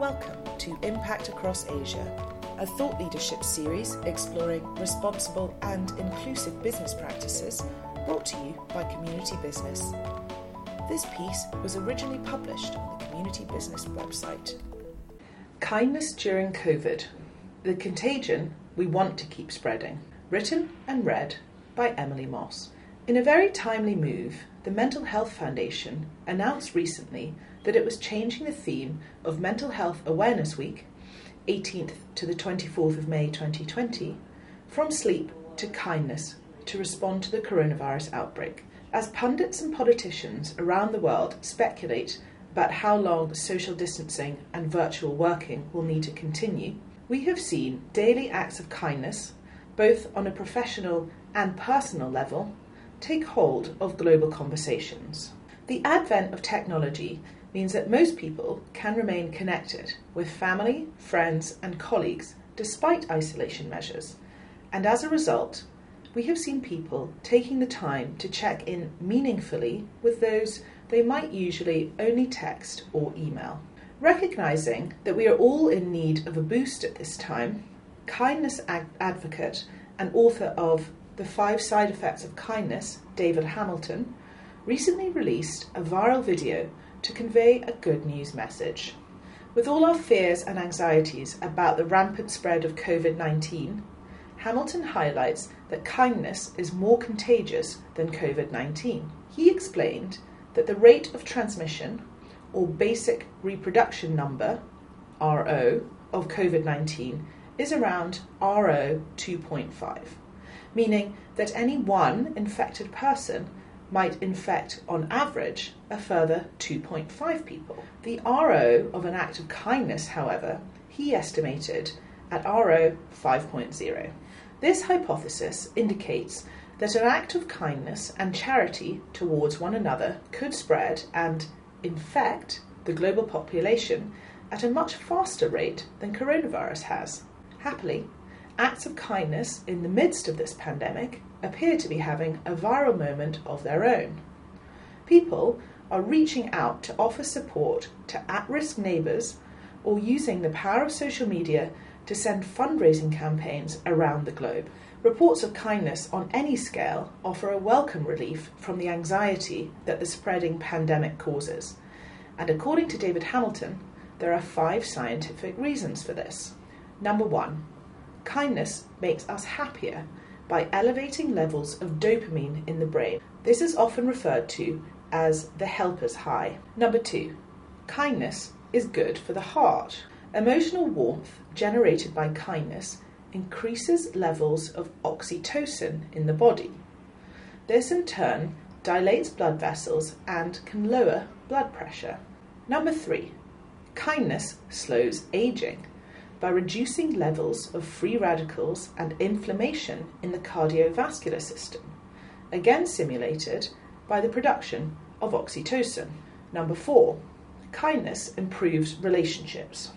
Welcome to Impact Across Asia, a thought leadership series exploring responsible and inclusive business practices brought to you by Community Business. This piece was originally published on the Community Business website. Kindness during COVID The contagion we want to keep spreading. Written and read by Emily Moss. In a very timely move, the Mental Health Foundation announced recently that it was changing the theme of Mental Health Awareness Week, 18th to the 24th of May 2020, from sleep to kindness to respond to the coronavirus outbreak. As pundits and politicians around the world speculate about how long social distancing and virtual working will need to continue, we have seen daily acts of kindness, both on a professional and personal level, take hold of global conversations. The advent of technology means that most people can remain connected with family, friends, and colleagues despite isolation measures. And as a result, we have seen people taking the time to check in meaningfully with those they might usually only text or email. Recognizing that we are all in need of a boost at this time, kindness ad- advocate and author of The Five Side Effects of Kindness, David Hamilton, recently released a viral video to convey a good news message. With all our fears and anxieties about the rampant spread of COVID 19, Hamilton highlights that kindness is more contagious than COVID 19. He explained that the rate of transmission, or basic reproduction number, RO, of COVID 19 is around RO 2.5, meaning that any one infected person might infect, on average, a further 2.5 people. The RO of an act of kindness, however, he estimated at RO 5.0. This hypothesis indicates that an act of kindness and charity towards one another could spread and infect the global population at a much faster rate than coronavirus has. Happily, acts of kindness in the midst of this pandemic appear to be having a viral moment of their own. People are reaching out to offer support to at risk neighbours or using the power of social media to send fundraising campaigns around the globe. Reports of kindness on any scale offer a welcome relief from the anxiety that the spreading pandemic causes. And according to David Hamilton, there are five scientific reasons for this. Number one, kindness makes us happier by elevating levels of dopamine in the brain. This is often referred to as the helper's high. Number two, kindness is good for the heart. Emotional warmth generated by kindness increases levels of oxytocin in the body. This in turn dilates blood vessels and can lower blood pressure. Number three, kindness slows aging by reducing levels of free radicals and inflammation in the cardiovascular system, again simulated by the production of oxytocin. Number four, kindness improves relationships.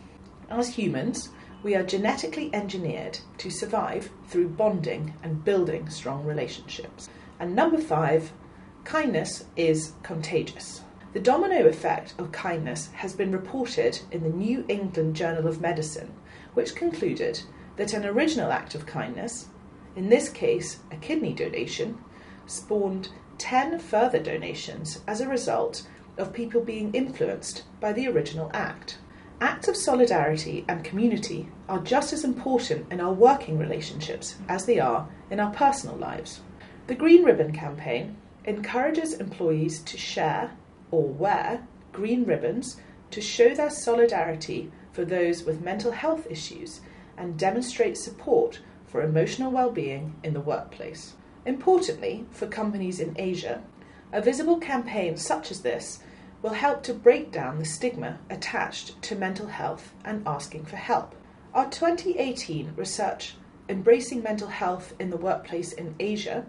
As humans, we are genetically engineered to survive through bonding and building strong relationships. And number five, kindness is contagious. The domino effect of kindness has been reported in the New England Journal of Medicine which concluded that an original act of kindness, in this case a kidney donation, spawned 10 further donations as a result of people being influenced by the original act. Acts of solidarity and community are just as important in our working relationships as they are in our personal lives. The Green Ribbon campaign encourages employees to share or wear green ribbons to show their solidarity for those with mental health issues and demonstrate support for emotional well-being in the workplace. Importantly, for companies in Asia, a visible campaign such as this will help to break down the stigma attached to mental health and asking for help. Our 2018 research Embracing Mental Health in the Workplace in Asia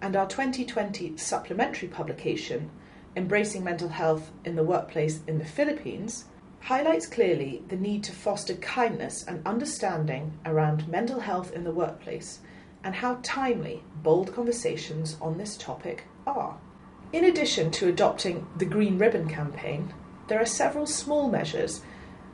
and our 2020 supplementary publication Embracing Mental Health in the Workplace in the Philippines highlights clearly the need to foster kindness and understanding around mental health in the workplace and how timely bold conversations on this topic are. In addition to adopting the Green Ribbon campaign, there are several small measures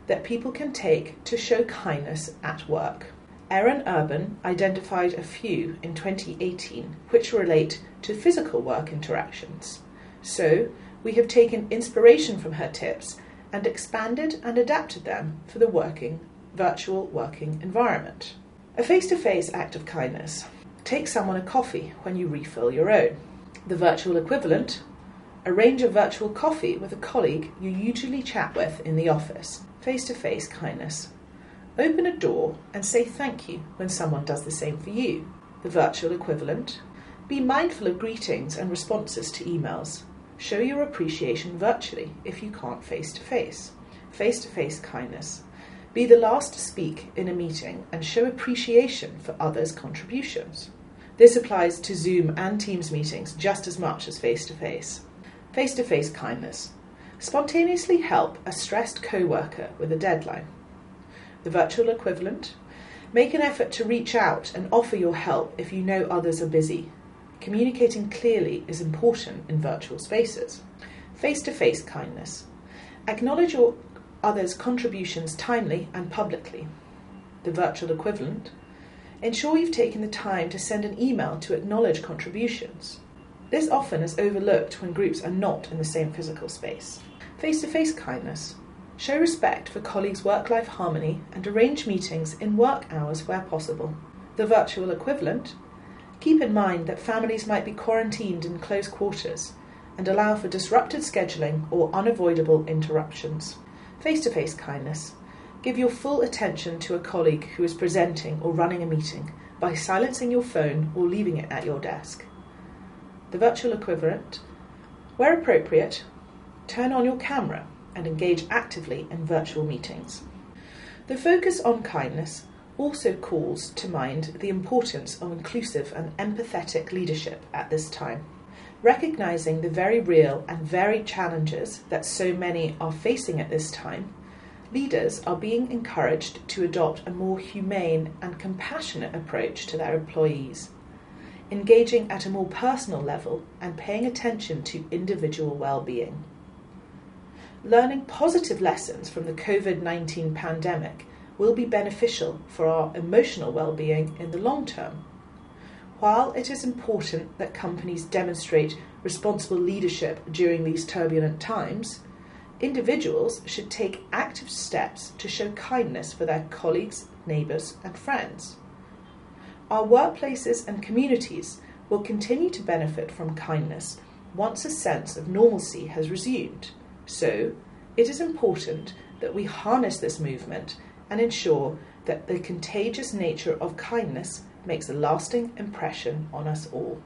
that people can take to show kindness at work. Erin Urban identified a few in 2018 which relate to physical work interactions. So, we have taken inspiration from her tips and expanded and adapted them for the working virtual working environment. A face-to-face act of kindness. Take someone a coffee when you refill your own. The virtual equivalent, arrange a virtual coffee with a colleague you usually chat with in the office. Face-to-face kindness. Open a door and say thank you when someone does the same for you. The virtual equivalent. Be mindful of greetings and responses to emails. Show your appreciation virtually if you can't face to face. Face to face kindness. Be the last to speak in a meeting and show appreciation for others' contributions. This applies to Zoom and Teams meetings just as much as face to face. Face to face kindness. Spontaneously help a stressed co worker with a deadline the virtual equivalent. Make an effort to reach out and offer your help if you know others are busy. Communicating clearly is important in virtual spaces. Face to face kindness. Acknowledge your others' contributions timely and publicly. The virtual equivalent. Ensure you've taken the time to send an email to acknowledge contributions. This often is overlooked when groups are not in the same physical space. Face to face kindness. Show respect for colleagues' work life harmony and arrange meetings in work hours where possible. The virtual equivalent keep in mind that families might be quarantined in close quarters and allow for disrupted scheduling or unavoidable interruptions. Face to face kindness. Give your full attention to a colleague who is presenting or running a meeting by silencing your phone or leaving it at your desk. The virtual equivalent. Where appropriate, turn on your camera and engage actively in virtual meetings. The focus on kindness also calls to mind the importance of inclusive and empathetic leadership at this time. Recognizing the very real and varied challenges that so many are facing at this time, leaders are being encouraged to adopt a more humane and compassionate approach to their employees, engaging at a more personal level and paying attention to individual well-being learning positive lessons from the COVID 19 pandemic will be beneficial for our emotional well-being in the long term. While it is important that companies demonstrate responsible leadership during these turbulent times, individuals should take active steps to show kindness for their colleagues, neighbours, and friends. Our workplaces and communities will continue to benefit from kindness once a sense of normalcy has resumed. So, it is important that we harness this movement and ensure that the contagious nature of kindness makes a lasting impression on us all.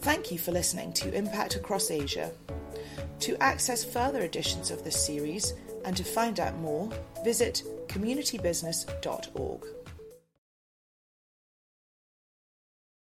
Thank you for listening to Impact Across Asia. To access further editions of this series and to find out more, visit communitybusiness.org.